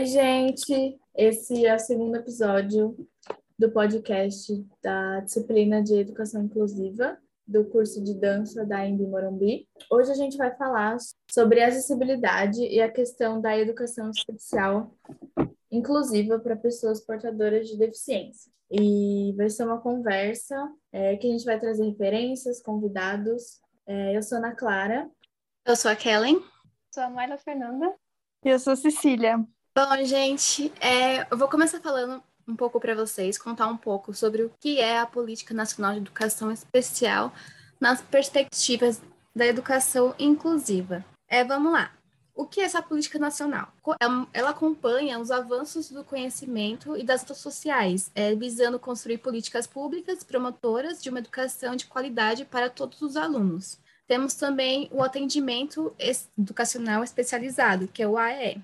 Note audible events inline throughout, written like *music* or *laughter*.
Oi, gente! Esse é o segundo episódio do podcast da disciplina de Educação Inclusiva do curso de dança da Embi Morumbi. Hoje a gente vai falar sobre acessibilidade e a questão da educação especial inclusiva para pessoas portadoras de deficiência. E vai ser uma conversa é, que a gente vai trazer referências, convidados. É, eu sou Ana Clara. Eu sou a Kellen. Sou a Mayla Fernanda. E eu sou a Cecília. Bom, gente, é, eu vou começar falando um pouco para vocês, contar um pouco sobre o que é a Política Nacional de Educação Especial nas perspectivas da educação inclusiva. É, vamos lá. O que é essa política nacional? Ela acompanha os avanços do conhecimento e das sociais, é, visando construir políticas públicas promotoras de uma educação de qualidade para todos os alunos. Temos também o atendimento educacional especializado, que é o AE,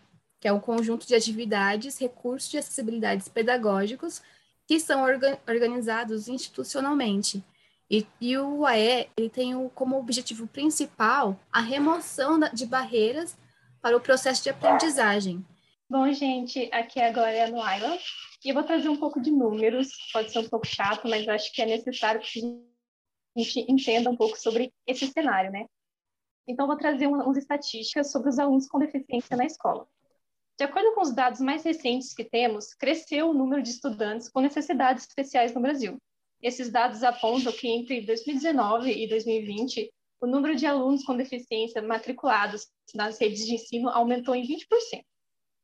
que é um conjunto de atividades, recursos de acessibilidade pedagógicos que são orga organizados institucionalmente. E, e, o UAE ele tem o, como objetivo principal a remoção da, de barreiras para o processo de aprendizagem. Bom, gente, aqui é a Glória no Island e eu vou trazer um pouco de números, pode ser um pouco chato, mas acho que é necessário que a gente entenda um pouco sobre esse cenário, né? Então, vou trazer umas estatísticas sobre os alunos com deficiência na escola. De acordo com os dados mais recentes que temos, cresceu o número de estudantes com necessidades especiais no Brasil. Esses dados apontam que entre 2019 e 2020, o número de alunos com deficiência matriculados nas redes de ensino aumentou em 20%.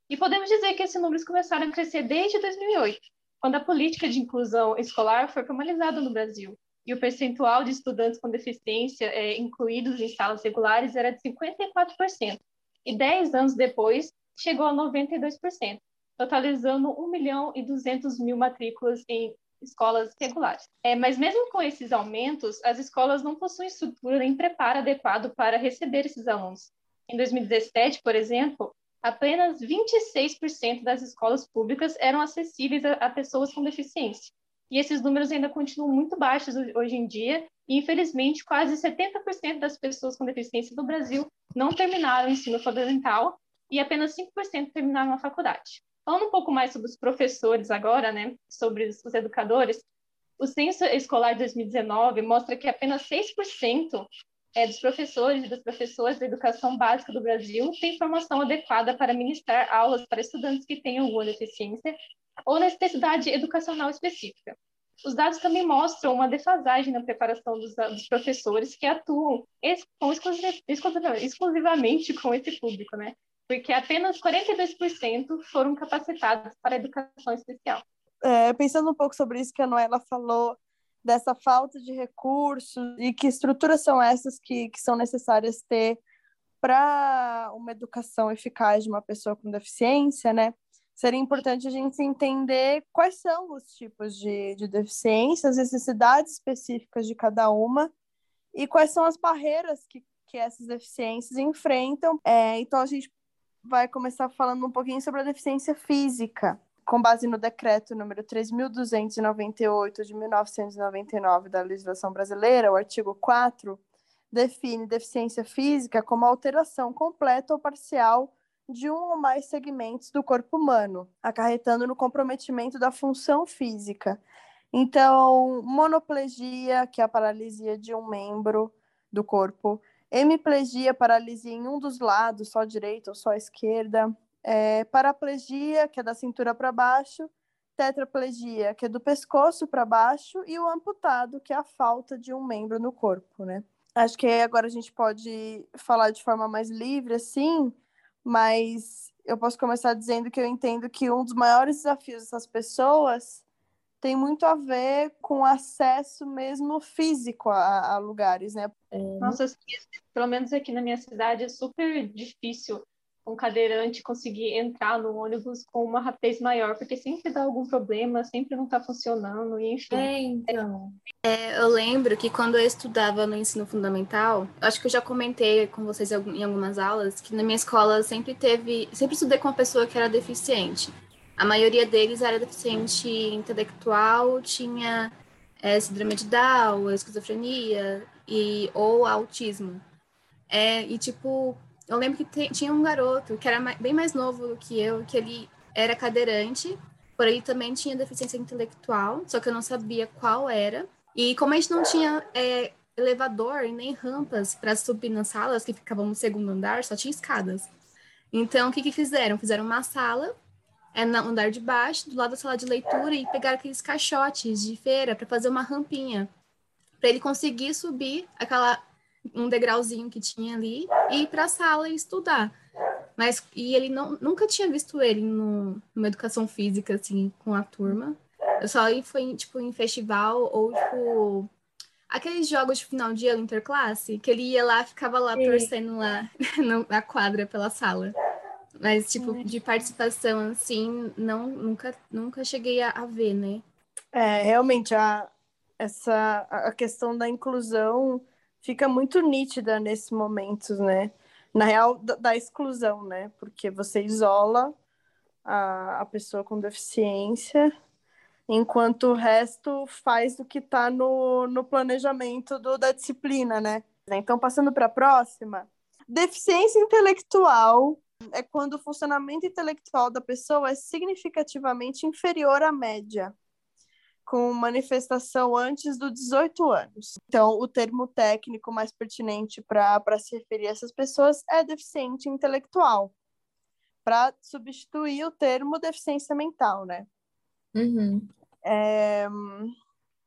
E podemos dizer que esses números começaram a crescer desde 2008, quando a política de inclusão escolar foi formalizada no Brasil, e o percentual de estudantes com deficiência é, incluídos em salas regulares era de 54%. E 10 anos depois, chegou a 92%, totalizando 1 milhão e 200 mil matrículas em escolas regulares. É, mas mesmo com esses aumentos, as escolas não possuem estrutura nem preparo adequado para receber esses alunos. Em 2017, por exemplo, apenas 26% das escolas públicas eram acessíveis a, a pessoas com deficiência. E esses números ainda continuam muito baixos hoje em dia, e infelizmente quase 70% das pessoas com deficiência do Brasil não terminaram o ensino fundamental e apenas 5% terminaram a faculdade. Falando um pouco mais sobre os professores agora, né, sobre os educadores, o censo escolar de 2019 mostra que apenas 6% é, dos professores e das professoras da educação básica do Brasil têm formação adequada para ministrar aulas para estudantes que tenham alguma deficiência ou necessidade educacional específica. Os dados também mostram uma defasagem na preparação dos, dos professores que atuam exclusivamente com esse público, né? Porque apenas 42% foram capacitados para a educação especial. É, pensando um pouco sobre isso que a Noela falou, dessa falta de recursos e que estruturas são essas que, que são necessárias ter para uma educação eficaz de uma pessoa com deficiência, né? Seria importante a gente entender quais são os tipos de, de deficiência, as necessidades específicas de cada uma e quais são as barreiras que, que essas deficiências enfrentam. É, então, a gente vai começar falando um pouquinho sobre a deficiência física, com base no decreto número 3.298 de 1999 da legislação brasileira, o artigo 4 define deficiência física como alteração completa ou parcial de um ou mais segmentos do corpo humano, acarretando no comprometimento da função física. Então, monoplegia, que é a paralisia de um membro do corpo, hemiplegia, paralisia em um dos lados, só a direita ou só a esquerda, é, paraplegia, que é da cintura para baixo, tetraplegia, que é do pescoço para baixo, e o amputado, que é a falta de um membro no corpo, né? Acho que agora a gente pode falar de forma mais livre, assim, mas eu posso começar dizendo que eu entendo que um dos maiores desafios dessas pessoas tem muito a ver com acesso mesmo físico a, a lugares, né? É... Nossa, pelo menos aqui na minha cidade é super difícil um cadeirante conseguir entrar no ônibus com uma rapidez maior, porque sempre dá algum problema, sempre não está funcionando, e enfim. É, então. É, eu lembro que quando eu estudava no ensino fundamental, acho que eu já comentei com vocês em algumas aulas, que na minha escola sempre teve, sempre estudei com uma pessoa que era deficiente. A maioria deles era deficiente intelectual, tinha é, síndrome de Down, esquizofrenia e, ou autismo. É, e, tipo, eu lembro que te, tinha um garoto que era bem mais novo do que eu, que ele era cadeirante, porém também tinha deficiência intelectual, só que eu não sabia qual era. E como a gente não tinha é, elevador nem rampas para subir nas salas que ficavam no segundo andar, só tinha escadas. Então, o que, que fizeram? Fizeram uma sala é, no andar de baixo, do lado da sala de leitura, e pegaram aqueles caixotes de feira para fazer uma rampinha, para ele conseguir subir aquela um degrauzinho que tinha ali e ir para a sala e estudar. Mas e ele não, nunca tinha visto ele no, numa educação física assim com a turma. Eu só foi tipo em festival ou tipo aqueles jogos de final de ano interclasse, que ele ia lá, ficava lá Sim. torcendo lá *laughs* na quadra pela sala. Mas, tipo, de participação, assim, não, nunca, nunca cheguei a, a ver, né? É, realmente, a, essa, a questão da inclusão fica muito nítida nesses momentos, né? Na real, da, da exclusão, né? Porque você isola a, a pessoa com deficiência, enquanto o resto faz o que está no, no planejamento do, da disciplina, né? Então, passando para a próxima, deficiência intelectual é quando o funcionamento intelectual da pessoa é significativamente inferior à média, com manifestação antes dos 18 anos. Então, o termo técnico mais pertinente para se referir a essas pessoas é deficiente intelectual, para substituir o termo deficiência mental, né? Uhum. É...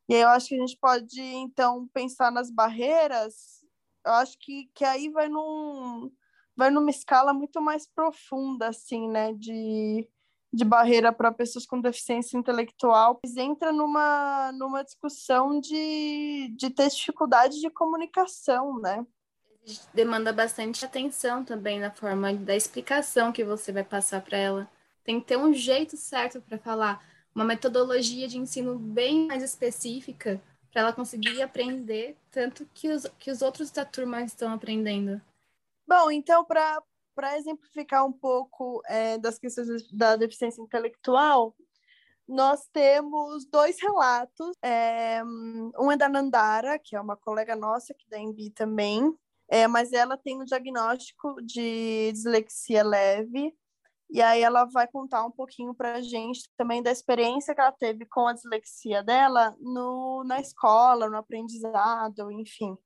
E aí eu acho que a gente pode, então, pensar nas barreiras. Eu acho que, que aí vai num vai numa escala muito mais profunda, assim, né, de, de barreira para pessoas com deficiência intelectual, mas entra numa, numa discussão de, de ter dificuldade de comunicação, né? Demanda bastante atenção também na forma da explicação que você vai passar para ela. Tem que ter um jeito certo para falar, uma metodologia de ensino bem mais específica para ela conseguir aprender tanto que os, que os outros da turma estão aprendendo. Bom, então, para exemplificar um pouco é, das questões da deficiência intelectual, nós temos dois relatos. É, um é da Nandara, que é uma colega nossa, que da Embi também, é, mas ela tem um diagnóstico de dislexia leve, e aí ela vai contar um pouquinho para a gente também da experiência que ela teve com a dislexia dela no, na escola, no aprendizado, enfim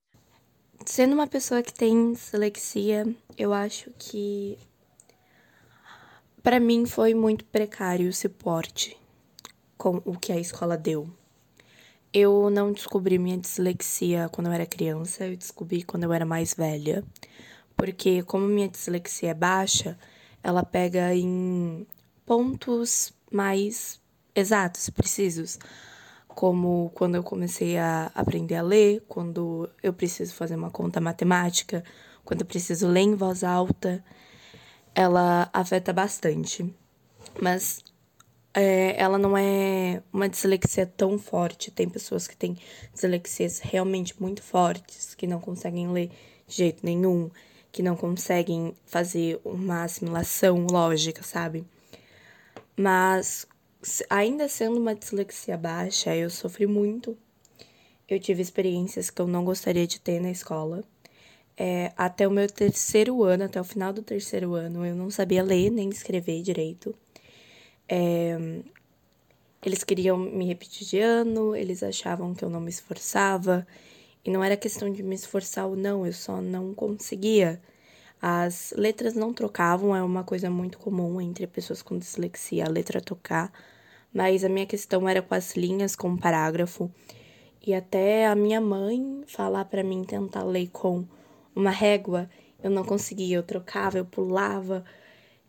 sendo uma pessoa que tem dislexia, eu acho que para mim foi muito precário o suporte com o que a escola deu. Eu não descobri minha dislexia quando eu era criança, eu descobri quando eu era mais velha. Porque como minha dislexia é baixa, ela pega em pontos mais exatos, precisos como quando eu comecei a aprender a ler, quando eu preciso fazer uma conta matemática, quando eu preciso ler em voz alta, ela afeta bastante. Mas é, ela não é uma dislexia tão forte. Tem pessoas que têm dislexias realmente muito fortes, que não conseguem ler de jeito nenhum, que não conseguem fazer uma assimilação lógica, sabe? Mas ainda sendo uma dislexia baixa, eu sofri muito. Eu tive experiências que eu não gostaria de ter na escola. É, até o meu terceiro ano, até o final do terceiro ano, eu não sabia ler nem escrever direito. É, eles queriam me repetir de ano, eles achavam que eu não me esforçava. E não era questão de me esforçar ou não, eu só não conseguia. As letras não trocavam, é uma coisa muito comum entre pessoas com dislexia, a letra tocar mas a minha questão era com as linhas, com o parágrafo. E até a minha mãe falar para mim tentar ler com uma régua, eu não conseguia, eu trocava, eu pulava.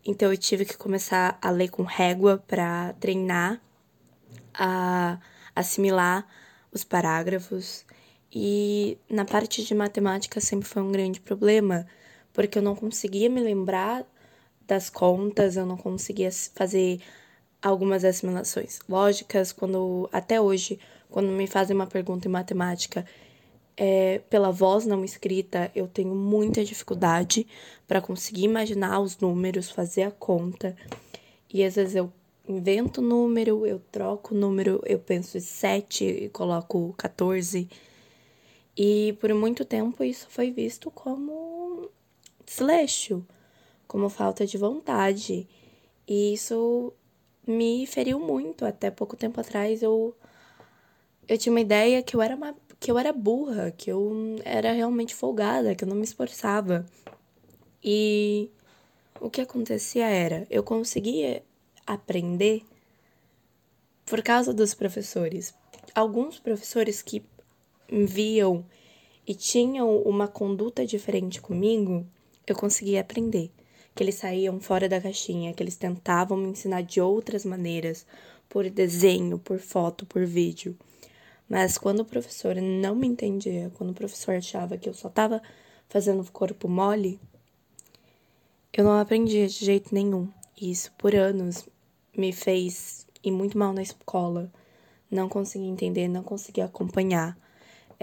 Então eu tive que começar a ler com régua para treinar a assimilar os parágrafos. E na parte de matemática sempre foi um grande problema, porque eu não conseguia me lembrar das contas, eu não conseguia fazer algumas assimilações lógicas, quando até hoje, quando me fazem uma pergunta em matemática é, pela voz não escrita, eu tenho muita dificuldade para conseguir imaginar os números, fazer a conta. E às vezes eu invento o número, eu troco o número, eu penso em 7 e coloco 14. E por muito tempo isso foi visto como desleixo, como falta de vontade. E isso me feriu muito. Até pouco tempo atrás eu eu tinha uma ideia que eu era uma, que eu era burra, que eu era realmente folgada, que eu não me esforçava. E o que acontecia era, eu conseguia aprender por causa dos professores. Alguns professores que viam e tinham uma conduta diferente comigo, eu conseguia aprender. Que eles saíam fora da caixinha, que eles tentavam me ensinar de outras maneiras, por desenho, por foto, por vídeo. Mas quando o professor não me entendia, quando o professor achava que eu só estava fazendo corpo mole, eu não aprendia de jeito nenhum. E isso por anos me fez ir muito mal na escola. Não conseguia entender, não conseguia acompanhar.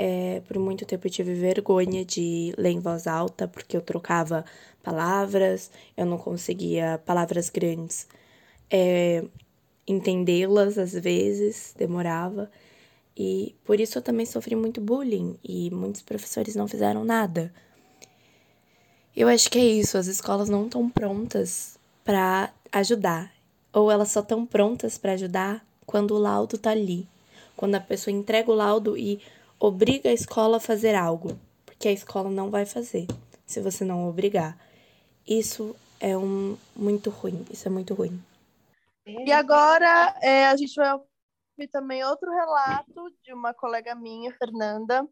É, por muito tempo eu tive vergonha de ler em voz alta, porque eu trocava palavras, eu não conseguia palavras grandes é, entendê-las às vezes, demorava. E por isso eu também sofri muito bullying e muitos professores não fizeram nada. Eu acho que é isso, as escolas não estão prontas para ajudar. Ou elas só estão prontas para ajudar quando o laudo tá ali. Quando a pessoa entrega o laudo e obriga a escola a fazer algo. Porque a escola não vai fazer se você não obrigar. Isso é um muito ruim. Isso é muito ruim. E agora é, a gente vai ouvir também outro relato de uma colega minha, Fernanda,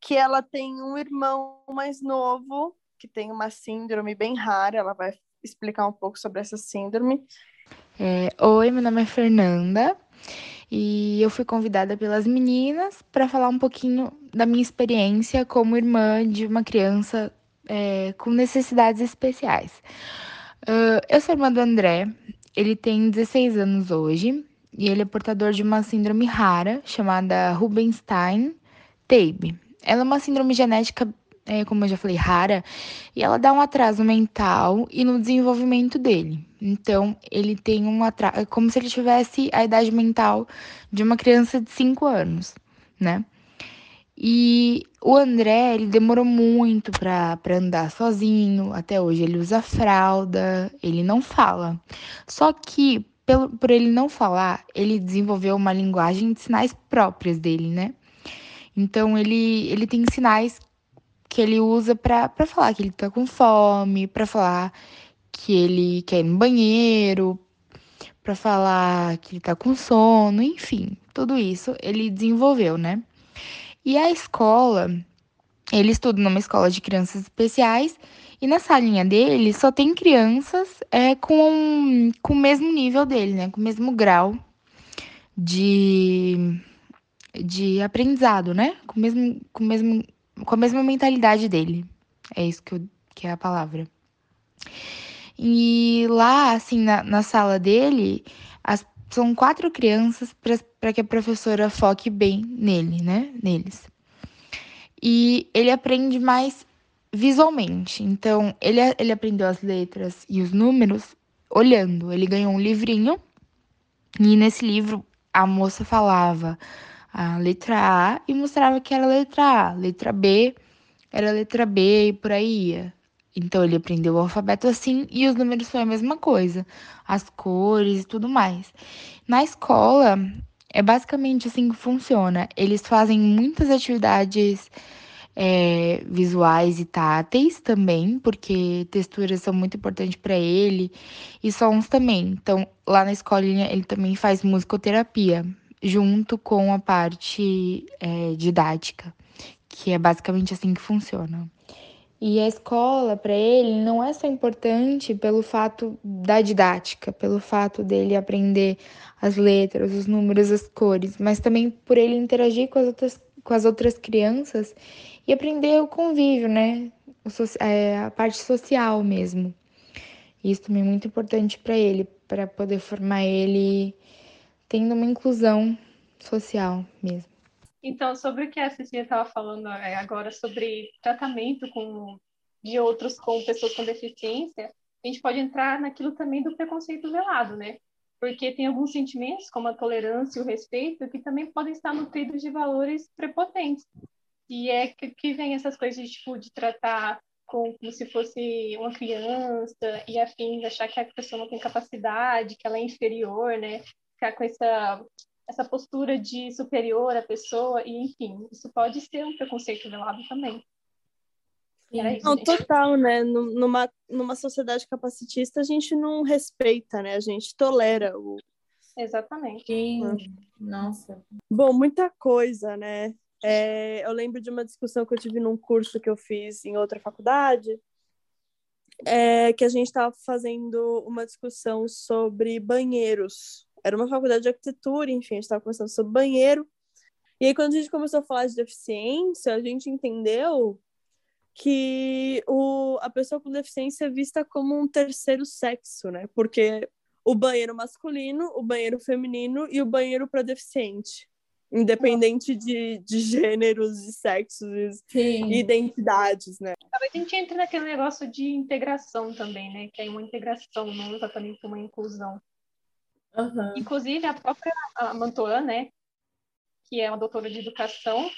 que ela tem um irmão mais novo que tem uma síndrome bem rara. Ela vai explicar um pouco sobre essa síndrome. É, Oi, meu nome é Fernanda e eu fui convidada pelas meninas para falar um pouquinho da minha experiência como irmã de uma criança é, com necessidades especiais. Uh, eu sou irmã do André, ele tem 16 anos hoje e ele é portador de uma síndrome rara chamada Rubenstein-Taube. Ela é uma síndrome genética é, como eu já falei, rara, e ela dá um atraso mental e no desenvolvimento dele. Então, ele tem um atraso, é como se ele tivesse a idade mental de uma criança de 5 anos, né? E o André, ele demorou muito para andar sozinho, até hoje ele usa fralda, ele não fala. Só que, pelo, por ele não falar, ele desenvolveu uma linguagem de sinais próprias dele, né? Então, ele, ele tem sinais que ele usa para falar que ele tá com fome, para falar que ele quer ir no banheiro, para falar que ele tá com sono, enfim, tudo isso ele desenvolveu, né? E a escola, ele estuda numa escola de crianças especiais e na salinha dele só tem crianças é, com, com o mesmo nível dele, né? Com o mesmo grau de, de aprendizado, né? Com o mesmo, com o mesmo com a mesma mentalidade dele. É isso que, eu, que é a palavra. E lá, assim, na, na sala dele, as, são quatro crianças para que a professora foque bem nele, né? Neles. E ele aprende mais visualmente. Então, ele, ele aprendeu as letras e os números olhando. Ele ganhou um livrinho e nesse livro a moça falava a letra A e mostrava que era letra A, letra B era letra B e por aí ia. Então ele aprendeu o alfabeto assim e os números foi a mesma coisa, as cores e tudo mais. Na escola é basicamente assim que funciona. Eles fazem muitas atividades é, visuais e táteis também, porque texturas são muito importantes para ele e sons também. Então lá na escolinha ele também faz musicoterapia junto com a parte é, didática, que é basicamente assim que funciona. E a escola, para ele, não é só importante pelo fato da didática, pelo fato dele aprender as letras, os números, as cores, mas também por ele interagir com as outras, com as outras crianças e aprender o convívio, né? O, é, a parte social mesmo. Isso também é muito importante para ele, para poder formar ele tendo uma inclusão social mesmo. Então, sobre o que a Cecília estava falando é, agora sobre tratamento com, de outros com pessoas com deficiência, a gente pode entrar naquilo também do preconceito velado, né? Porque tem alguns sentimentos, como a tolerância e o respeito, que também podem estar nutridos de valores prepotentes. E é que, que vem essas coisas de, tipo, de tratar com, como se fosse uma criança e afins, achar que a pessoa não tem capacidade, que ela é inferior, né? Ficar com essa, essa postura de superior à pessoa, e enfim, isso pode ser um preconceito velado também. Isso, não, total, né? Numa, numa sociedade capacitista, a gente não respeita, né? A gente tolera o. Exatamente. Sim. Nossa. Bom, muita coisa, né? É, eu lembro de uma discussão que eu tive num curso que eu fiz em outra faculdade, é, que a gente estava fazendo uma discussão sobre banheiros. Era uma faculdade de arquitetura, enfim, a gente estava conversando sobre banheiro. E aí, quando a gente começou a falar de deficiência, a gente entendeu que o, a pessoa com deficiência é vista como um terceiro sexo, né? Porque o banheiro masculino, o banheiro feminino e o banheiro para deficiente independente de, de gêneros, de sexos Sim. e identidades, né? Talvez a gente entre naquele negócio de integração também, né? Que é uma integração, não exatamente uma inclusão. Uhum. Inclusive, a própria Mantoan, né? Que é uma doutora de educação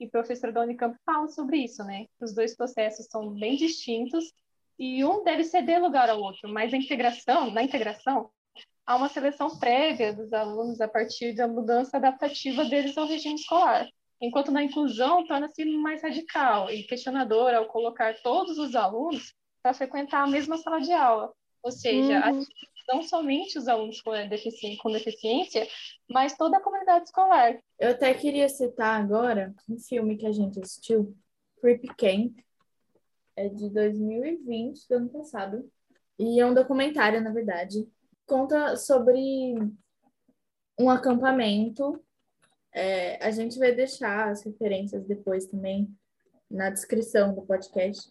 e professora da Unicamp, fala sobre isso, né? Os dois processos são bem distintos e um deve ceder lugar ao outro, mas a integração, na integração, há uma seleção prévia dos alunos a partir da mudança adaptativa deles ao regime escolar. Enquanto na inclusão torna-se mais radical e questionador ao colocar todos os alunos para frequentar a mesma sala de aula. Ou seja, uhum. Não somente os alunos com deficiência, com deficiência, mas toda a comunidade escolar. Eu até queria citar agora um filme que a gente assistiu, Creep Camp, é de 2020, do ano passado. E é um documentário, na verdade, conta sobre um acampamento. É, a gente vai deixar as referências depois também na descrição do podcast,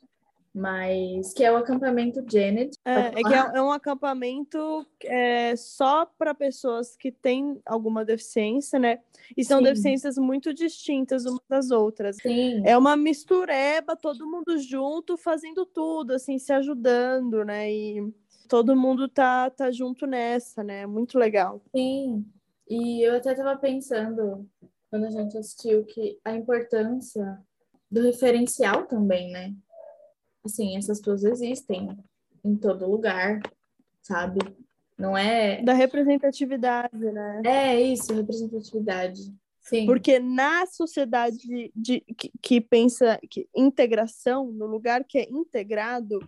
mas que é o acampamento Janet. É, é que é, é, um acampamento é, só para pessoas que têm alguma deficiência, né? E são Sim. deficiências muito distintas umas das outras. Sim. É uma mistureba, todo mundo junto, fazendo tudo, assim, se ajudando, né? E todo mundo tá, tá junto nessa, né? Muito legal. Sim. E eu até tava pensando, quando a gente assistiu, que a importância do referencial também, né? Assim, essas pessoas existem em todo lugar, sabe? Não é. Da representatividade, né? É isso, representatividade. Sim. Porque na sociedade de, de que, que, pensa que integração, no lugar que é integrado,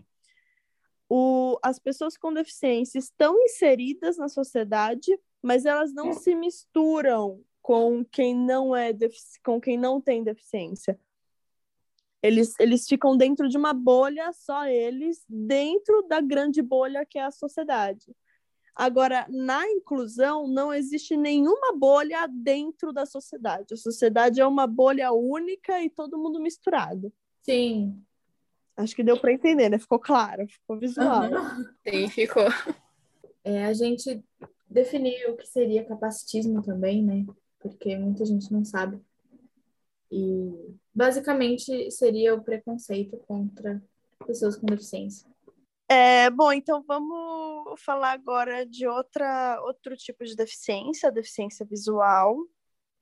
o, as pessoas com deficiência estão inseridas na sociedade, mas elas não se misturam com quem não é com quem não tem deficiência. Eles, eles ficam dentro de uma bolha, só eles, dentro da grande bolha que é a sociedade. Agora, na inclusão, não existe nenhuma bolha dentro da sociedade. A sociedade é uma bolha única e todo mundo misturado. Sim, Acho que deu para entender, né? Ficou claro, ficou visual. Uhum. Sim, ficou. É, a gente definiu o que seria capacitismo também, né? Porque muita gente não sabe. E basicamente seria o preconceito contra pessoas com deficiência. É, bom, então vamos falar agora de outra, outro tipo de deficiência, a deficiência visual.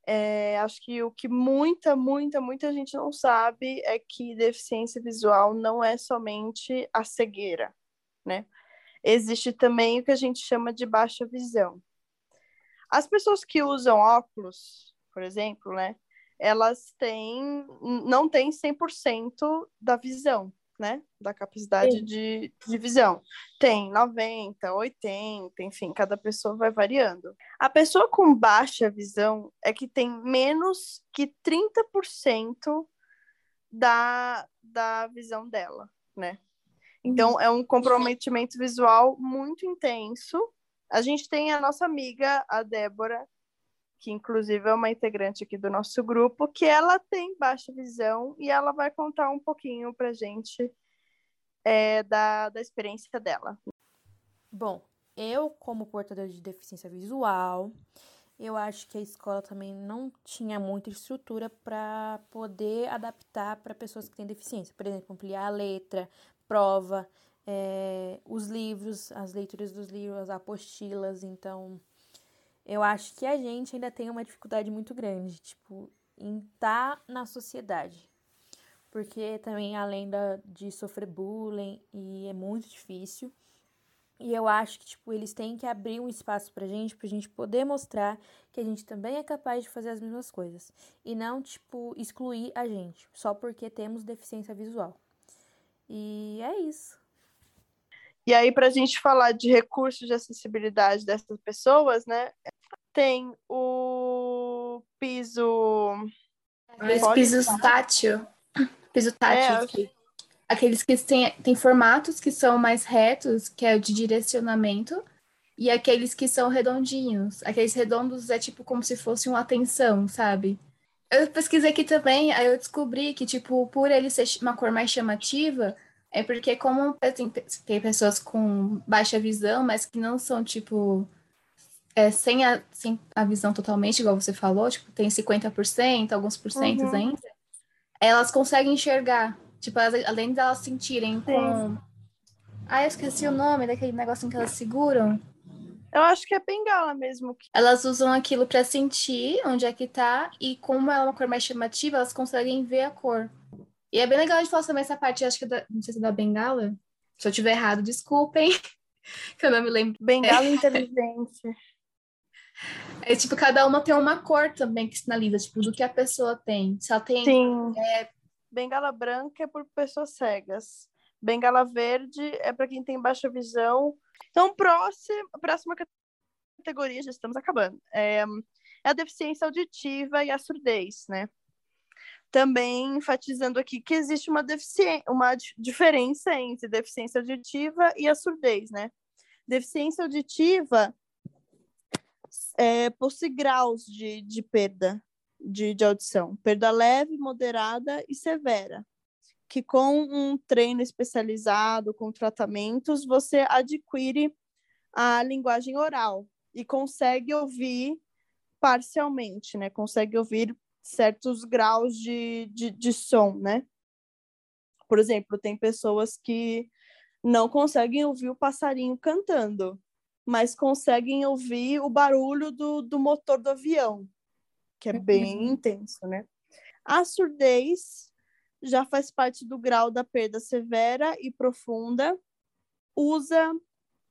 É, acho que o que muita, muita, muita gente não sabe é que deficiência visual não é somente a cegueira, né? Existe também o que a gente chama de baixa visão. As pessoas que usam óculos, por exemplo, né? Elas têm, não têm 100% da visão, né? Da capacidade de, de visão. Tem 90, 80, enfim, cada pessoa vai variando. A pessoa com baixa visão é que tem menos que 30% da, da visão dela, né? Então, é um comprometimento visual muito intenso. A gente tem a nossa amiga, a Débora, que inclusive é uma integrante aqui do nosso grupo, que ela tem baixa visão e ela vai contar um pouquinho para gente é, da, da experiência dela. Bom, eu, como portadora de deficiência visual, eu acho que a escola também não tinha muita estrutura para poder adaptar para pessoas que têm deficiência. Por exemplo, ampliar a letra, prova, é, os livros, as leituras dos livros, as apostilas. Então, eu acho que a gente ainda tem uma dificuldade muito grande, tipo, em estar tá na sociedade. porque também além da, de sofrer bullying e é muito difícil. E eu acho que, tipo, eles têm que abrir um espaço pra gente, pra gente poder mostrar que a gente também é capaz de fazer as mesmas coisas. E não, tipo, excluir a gente, só porque temos deficiência visual. E é isso. E aí, pra gente falar de recursos de acessibilidade dessas pessoas, né? Tem o piso. Esse piso tátil. Piso tátil. É, aqueles que têm, têm formatos que são mais retos, que é o de direcionamento, e aqueles que são redondinhos. Aqueles redondos é tipo como se fosse uma atenção, sabe? Eu pesquisei aqui também, aí eu descobri que, tipo, por ele ser uma cor mais chamativa, é porque como tem, tem pessoas com baixa visão, mas que não são, tipo, é, sem, a, sem a visão totalmente, igual você falou, tipo, tem 50%, alguns porcentos Uhum. ainda, elas conseguem enxergar. Tipo, elas- além delas sentirem com. Ah, eu esqueci o nome daquele negocinho que elas seguram. Eu acho que é bengala mesmo. Elas usam aquilo pra sentir onde é que tá, e como ela é uma cor mais chamativa, elas conseguem ver a cor. E é bem legal de falar também essa parte, acho que é da, não sei se é da bengala. Se eu tiver errado, desculpem, *laughs* que eu não me lembro. Bengala inteligente. *laughs* É tipo, cada uma tem uma cor também que sinaliza, tipo, do que a pessoa tem. Se ela tem. Sim. Bengala branca é por pessoas cegas. Bengala verde é para quem tem baixa visão. Então, próximo, próxima categoria, já estamos acabando. É, é a deficiência auditiva e a surdez, né? Também enfatizando aqui que existe uma, uma di- diferença entre deficiência auditiva e a surdez, né? Deficiência auditiva é, possui graus de, de perda de, de audição, perda leve, moderada e severa, que com um treino especializado, com tratamentos, você adquire a linguagem oral e consegue ouvir parcialmente, né? Consegue ouvir certos graus de, de, de som, né? Por exemplo, tem pessoas que não conseguem ouvir o passarinho cantando, mas conseguem ouvir o barulho do, do motor do avião, que é bem intenso, né? A surdez já faz parte do grau da perda severa e profunda, usa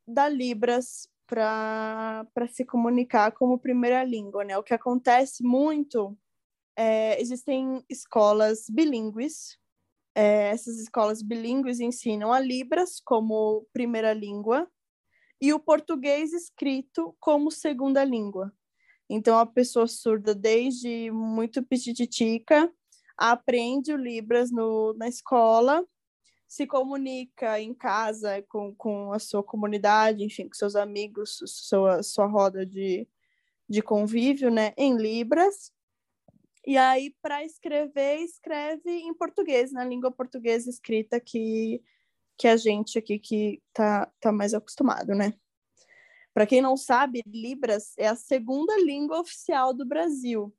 da Libras para se comunicar como primeira língua, né? O que acontece muito é, existem escolas bilíngues. É, essas escolas bilíngues ensinam a Libras como primeira língua e o português escrito como segunda língua. Então, a pessoa surda, desde muito pitititica, aprende o Libras no, na escola, se comunica em casa com, com a sua comunidade, enfim, com seus amigos, sua, sua roda de, de convívio, né, em Libras. E aí, para escrever, escreve em português, na língua portuguesa escrita que, que a gente aqui que tá, tá mais acostumado, né? Para quem não sabe, Libras é a segunda língua oficial do Brasil.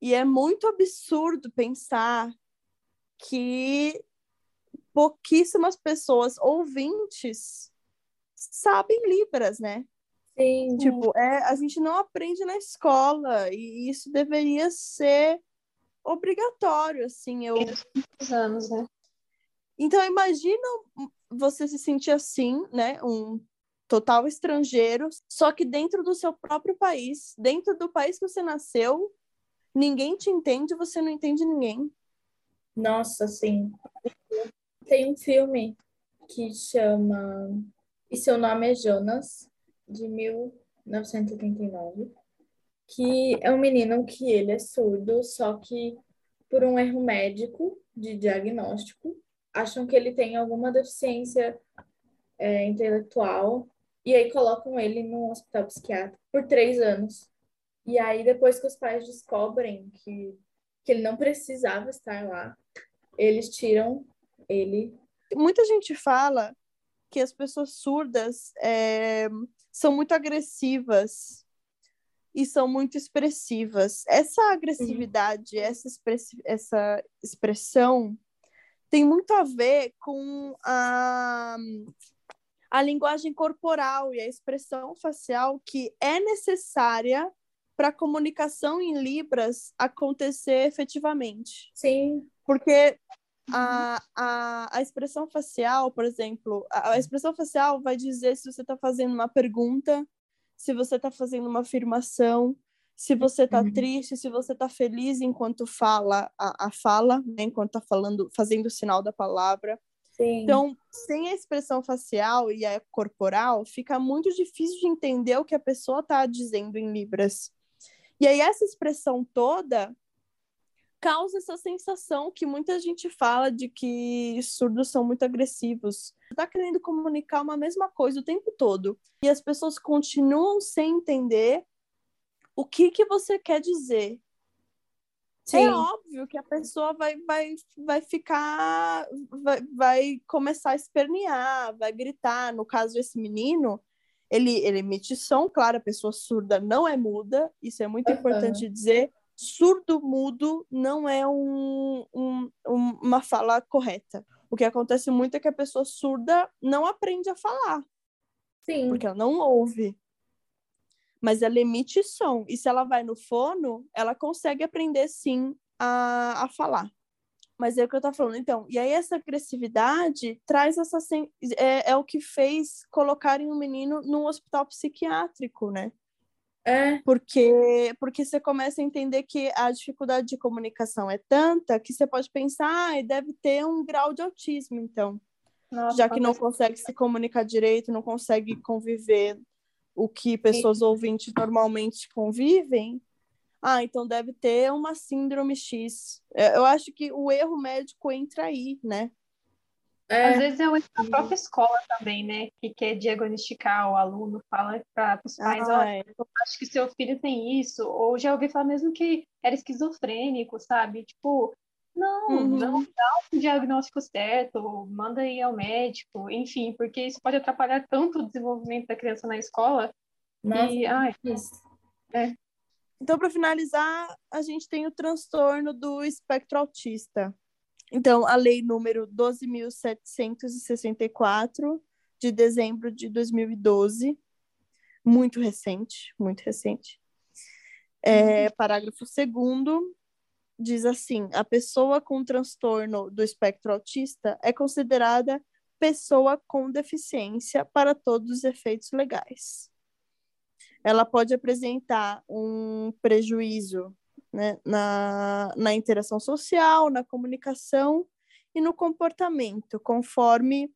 E é muito absurdo pensar que pouquíssimas pessoas ouvintes sabem Libras, né? Sim. Tipo, é, a gente não aprende na escola e isso deveria ser obrigatório, assim. Eu... Muitos anos, né? Então, imagina você se sentir assim, né? Um total estrangeiro, só que dentro do seu próprio país, dentro do país que você nasceu, ninguém te entende, você não entende ninguém. Nossa, sim. Tem um filme que chama E Seu Nome é Jonas, de 1989, que é um menino que ele é surdo, só que por um erro médico de diagnóstico, acham que ele tem alguma deficiência é, intelectual e aí colocam ele no hospital psiquiátrico por três anos. E aí, depois que os pais descobrem que, que ele não precisava estar lá, eles tiram ele. Muita gente fala que as pessoas surdas é, são muito agressivas e são muito expressivas. Essa agressividade, essa, expressi essa expressão tem muito a ver com a, a linguagem corporal e a expressão facial que é necessária para a comunicação em Libras acontecer efetivamente. Sim. Porque a, a, a expressão facial, por exemplo, a, a expressão facial vai dizer se você está fazendo uma pergunta, se você está fazendo uma afirmação, se você está uhum. triste, se você está feliz enquanto fala a, a fala, né, enquanto está falando, fazendo o sinal da palavra. Sim. Então, sem a expressão facial e a corporal, fica muito difícil de entender o que a pessoa está dizendo em libras. E aí essa expressão toda causa essa sensação que muita gente fala de que surdos são muito agressivos. Está querendo comunicar uma mesma coisa o tempo todo e as pessoas continuam sem entender o que que você quer dizer. É Sim. É óbvio que a pessoa vai, vai, vai ficar, vai, vai começar a espernear, vai gritar. No caso desse menino, ele, ele emite som, claro, a pessoa surda não é muda, isso é muito uhum. importante dizer surdo-mudo não é um, um, uma fala correta. O que acontece muito é que a pessoa surda não aprende a falar. Sim. Porque ela não ouve. Mas ela emite som. E se ela vai no fono, ela consegue aprender sim a, a falar. Mas é o que eu tô falando. Então, e aí essa agressividade traz essa. É, é o que fez colocarem o um menino num hospital psiquiátrico, né? É. Porque, porque você começa a entender que a dificuldade de comunicação é tanta que você pode pensar, ah, deve ter um grau de autismo, então. Nossa, já que não consegue se comunicar direito, não consegue conviver o que pessoas Sim. ouvintes normalmente convivem, ah, então deve ter uma síndrome X. É, eu acho que o erro médico entra aí, né? É. Às vezes é a própria escola também, né? Que quer diagnosticar o aluno, fala para os pais, ah, é. acho que seu filho tem isso, ou já ouvi falar mesmo que era esquizofrênico, sabe? Tipo, não, uhum. não dá o diagnóstico certo, manda ir ao médico, enfim, porque isso pode atrapalhar tanto o desenvolvimento da criança na escola. Nossa, e, ai, é. Então, para finalizar, a gente tem o transtorno do espectro autista. Então, a lei número 12.764, de dezembro de 2012, muito recente, muito recente. É, parágrafo 2 diz assim: a pessoa com transtorno do espectro autista é considerada pessoa com deficiência para todos os efeitos legais. Ela pode apresentar um prejuízo né, na, na interação social, na comunicação e no comportamento, conforme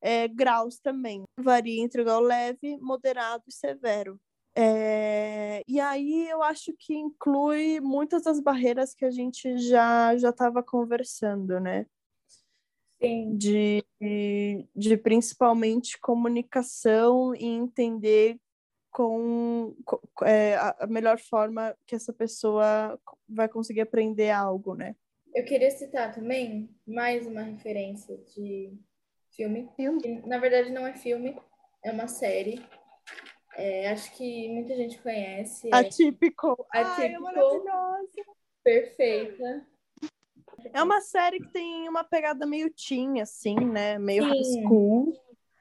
é, graus também. Varia entre grau leve, moderado e severo. É, e aí eu acho que inclui muitas das barreiras que a gente já já estava conversando, né? Sim. De, de principalmente comunicação e entender com, com é, a melhor forma que essa pessoa vai conseguir aprender algo, né? Eu queria citar também mais uma referência de filme. filme? Que, na verdade, não é filme, é uma série. É, acho que muita gente conhece. Atípico. É Atípico. Ai, é maravilhosa. Perfeita. É uma série que tem uma pegada meio teen, assim, né? Meio Sim. high school.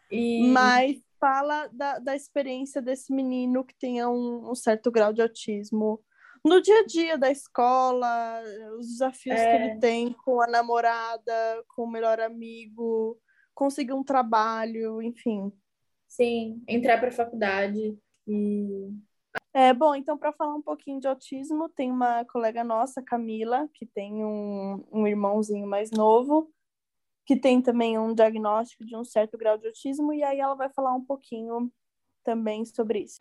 E... Mas fala da, da experiência desse menino que tenha um, um, certo grau de autismo no dia a dia da escola, os desafios é. que ele é. tem com a namorada, com o melhor amigo, conseguir um trabalho, enfim. Sim, entrar para a faculdade e é, bom, então, para falar um pouquinho de autismo, tem uma colega nossa, Camila, que tem um, um irmãozinho mais novo, que tem também um diagnóstico de um certo grau de autismo, e aí ela vai falar um pouquinho também sobre isso.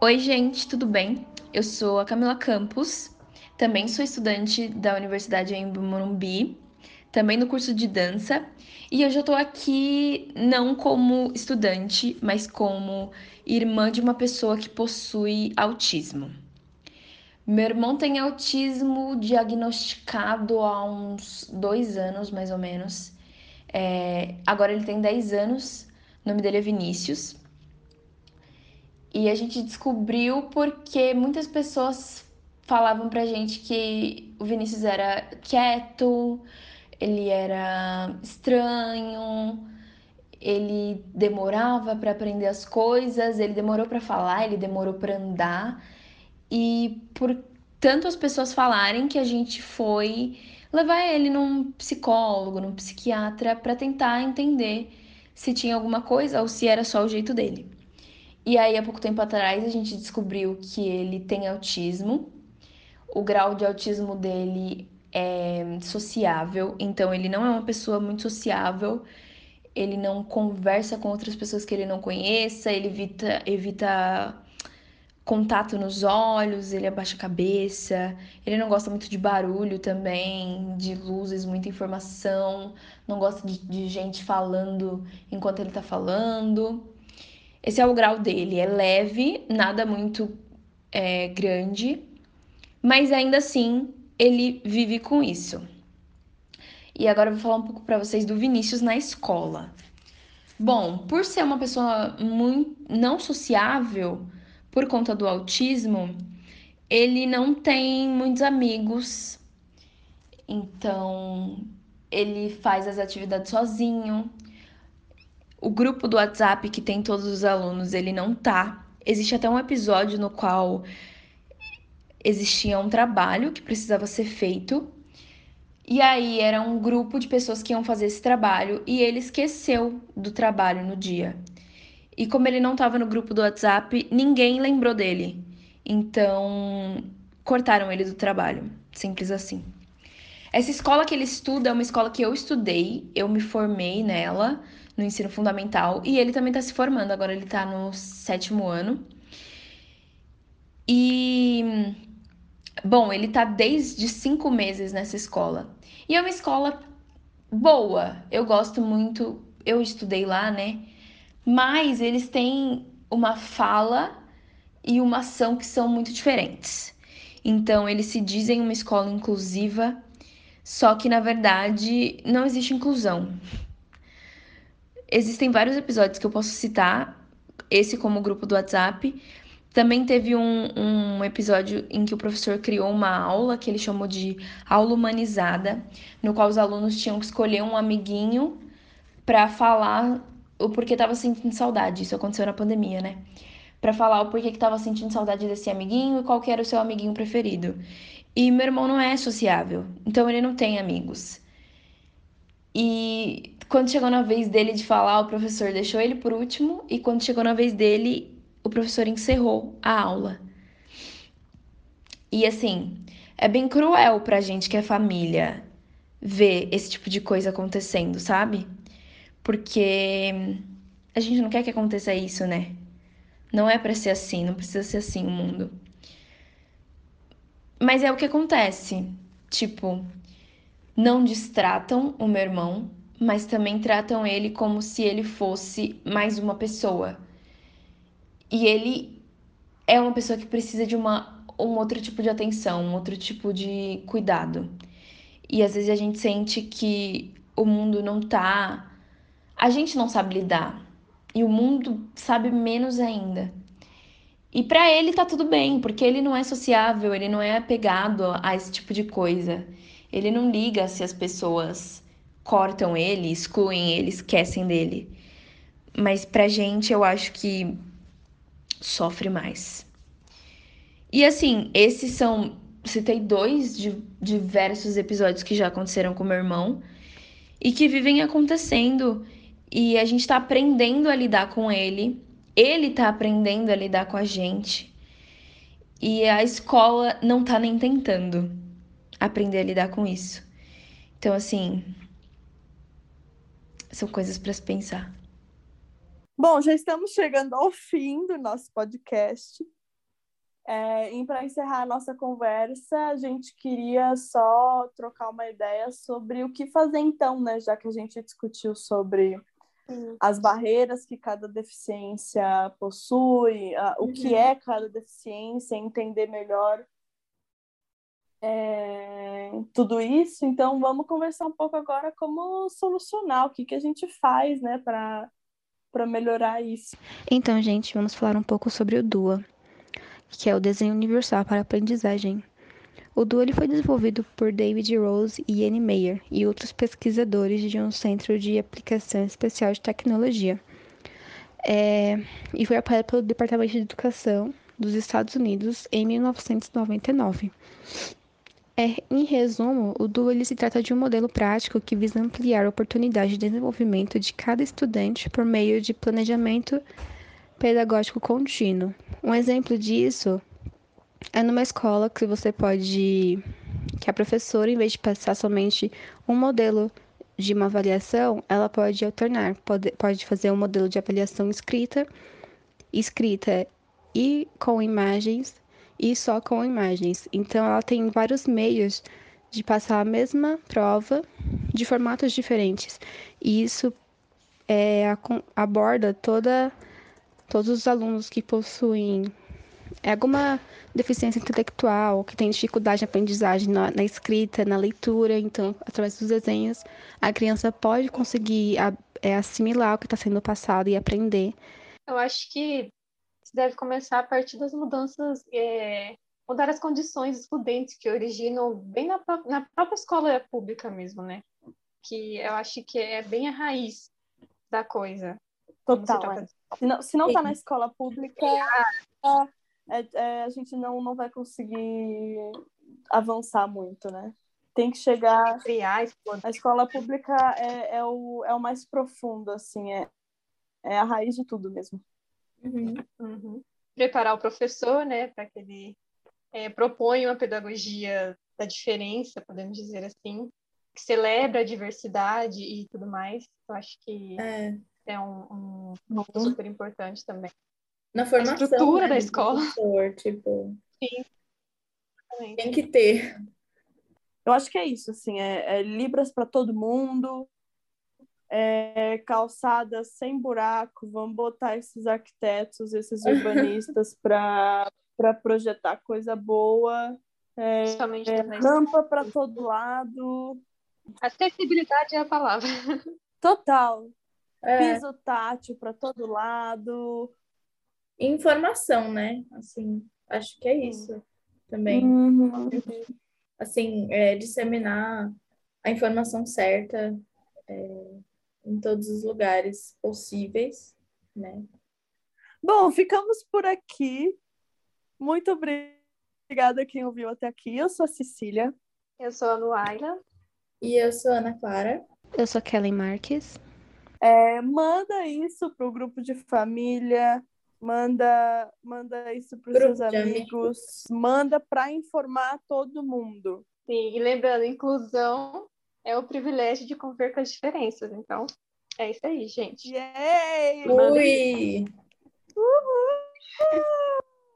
Oi, gente, tudo bem? Eu sou a Camila Campos, também sou estudante da Universidade em Morumbi, também no curso de dança, e hoje eu tô aqui não como estudante, mas como irmã de uma pessoa que possui autismo. Meu irmão tem autismo diagnosticado há uns dois anos, mais ou menos. É, agora ele tem 10 anos, o nome dele é Vinícius. E a gente descobriu porque muitas pessoas falavam pra gente que o Vinícius era quieto, ele era estranho, ele demorava para aprender as coisas, ele demorou para falar, ele demorou para andar. E por tanto as pessoas falarem que a gente foi levar ele num psicólogo, num psiquiatra, para tentar entender se tinha alguma coisa ou se era só o jeito dele. E aí, há pouco tempo atrás, a gente descobriu que ele tem autismo. O grau de autismo dele é sociável, então ele não é uma pessoa muito sociável. Ele não conversa com outras pessoas que ele não conheça, ele evita, evita contato nos olhos, ele abaixa a cabeça, ele não gosta muito de barulho também, de luzes, muita informação, não gosta de, de gente falando enquanto ele tá falando. Esse é o grau dele, é leve, nada muito é, grande, mas ainda assim ele vive com isso. E agora eu vou falar um pouco para vocês do Vinícius na escola. Bom, por ser uma pessoa muito não sociável, por conta do autismo, ele não tem muitos amigos. Então, ele faz as atividades sozinho. O grupo do WhatsApp que tem todos os alunos, ele não tá. Existe até um episódio no qual existia um trabalho que precisava ser feito. E aí era um grupo de pessoas que iam fazer esse trabalho e ele esqueceu do trabalho no dia. E como ele não estava no grupo do WhatsApp, ninguém lembrou dele. Então, cortaram ele do trabalho. Simples assim. Essa escola que ele estuda é uma escola que eu estudei, eu me formei nela no ensino fundamental e ele também está se formando, agora ele está no sétimo ano. E bom, ele está desde cinco meses nessa escola. E é uma escola boa, eu gosto muito, eu estudei lá, né? Mas eles têm uma fala e uma ação que são muito diferentes. Então, eles se dizem uma escola inclusiva, só que na verdade não existe inclusão. Existem vários episódios que eu posso citar, esse como grupo do WhatsApp. Também teve um, um episódio em que o professor criou uma aula que ele chamou de aula humanizada, no qual os alunos tinham que escolher um amiguinho para falar o porquê tava sentindo saudade. Isso aconteceu na pandemia, né? Para falar o porquê que tava sentindo saudade desse amiguinho e qual que era o seu amiguinho preferido. E meu irmão não é sociável, então ele não tem amigos. E quando chegou na vez dele de falar, o professor deixou ele por último, e quando chegou na vez dele, o professor encerrou a aula. E assim, é bem cruel pra gente que é família ver esse tipo de coisa acontecendo, sabe? Porque a gente não quer que aconteça isso, né? Não é para ser assim, não precisa ser assim o mundo. Mas é o que acontece. Tipo, não distratam o meu irmão, mas também tratam ele como se ele fosse mais uma pessoa. E ele é uma pessoa que precisa de uma, um outro tipo de atenção, um outro tipo de cuidado. E às vezes a gente sente que o mundo não tá a gente não sabe lidar e o mundo sabe menos ainda. E para ele tá tudo bem, porque ele não é sociável, ele não é apegado a esse tipo de coisa. Ele não liga se as pessoas cortam ele, excluem ele, esquecem dele. Mas pra gente eu acho que sofre mais. E assim, esses são. Citei dois de diversos episódios que já aconteceram com meu irmão e que vivem acontecendo e a gente está aprendendo a lidar com ele, ele está aprendendo a lidar com a gente. E a escola não está nem tentando aprender a lidar com isso. Então, assim, são coisas para se pensar. Bom, já estamos chegando ao fim do nosso podcast. É, e para encerrar a nossa conversa, a gente queria só trocar uma ideia sobre o que fazer então, né? Já que a gente discutiu sobre as barreiras que cada deficiência possui, a, o que uhum. é cada deficiência, entender melhor é, tudo isso. Então, vamos conversar um pouco agora como solucionar, o que, que a gente faz né, para melhorar isso. Então, gente, vamos falar um pouco sobre o DUA, que é o Desenho Universal para Aprendizagem. O duo foi desenvolvido por David Rose e Annie Meyer e outros pesquisadores de um centro de aplicação especial de tecnologia. É, e foi apoiado pelo Departamento de Educação dos Estados Unidos em 1999. É, em resumo, o ele se trata de um modelo prático que visa ampliar a oportunidade de desenvolvimento de cada estudante por meio de planejamento pedagógico contínuo. Um exemplo disso é numa escola que você pode que a professora, em vez de passar somente um modelo de uma avaliação, ela pode alternar, pode, pode fazer um modelo de avaliação escrita, escrita e com imagens e só com imagens. Então, ela tem vários meios de passar a mesma prova de formatos diferentes. E isso é, aborda toda, todos os alunos que possuem alguma deficiência intelectual, que tem dificuldade de aprendizagem na, na, escrita, na leitura. Então, através dos desenhos, a criança pode conseguir a, é, assimilar o que está sendo passado e aprender. Eu acho que deve começar a partir das mudanças, é, mudar as condições estudantes que originam bem na, na própria escola pública mesmo, né? Que eu acho que é bem a raiz da coisa. Total. É. Se não, se não tá na escola pública, é, é, a gente não, não vai conseguir avançar muito, né? Tem que chegar. Criar, a escola pública é, é, o, é o mais profundo, assim, é, é a raiz de tudo mesmo. Uhum, uhum. Preparar o professor, né, para que ele é, proponha uma pedagogia da diferença, podemos dizer assim, que celebra a diversidade e tudo mais. Eu acho que é, é um, um ponto uhum. super importante também. Na formação, a estrutura né, da escola. Professor, tipo, Sim. Tem que ter. Eu acho que é isso, assim, é, é Libras para todo mundo, é, calçadas sem buraco, vamos botar esses arquitetos, esses *laughs* urbanistas para projetar coisa boa, é, é, rampa para todo lado. Acessibilidade é a palavra. Total. É. Piso tátil para todo lado. Informação, né? Assim, acho que é isso também. Uhum. Assim, é, disseminar a informação certa. É, em todos os lugares possíveis, né? Bom, ficamos por aqui. Muito obrigada a quem ouviu até aqui. Eu sou a Cecília. Eu sou a Luaila. E eu sou a Ana Clara. Eu sou a Kelly Marques. É, manda isso para o grupo de família, manda, manda isso para os seus amigos, amigos, manda para informar todo mundo. Sim, e lembrando, inclusão é o privilégio de conviver com as diferenças. Então, é isso aí, gente. Yay! Ui! Uhul!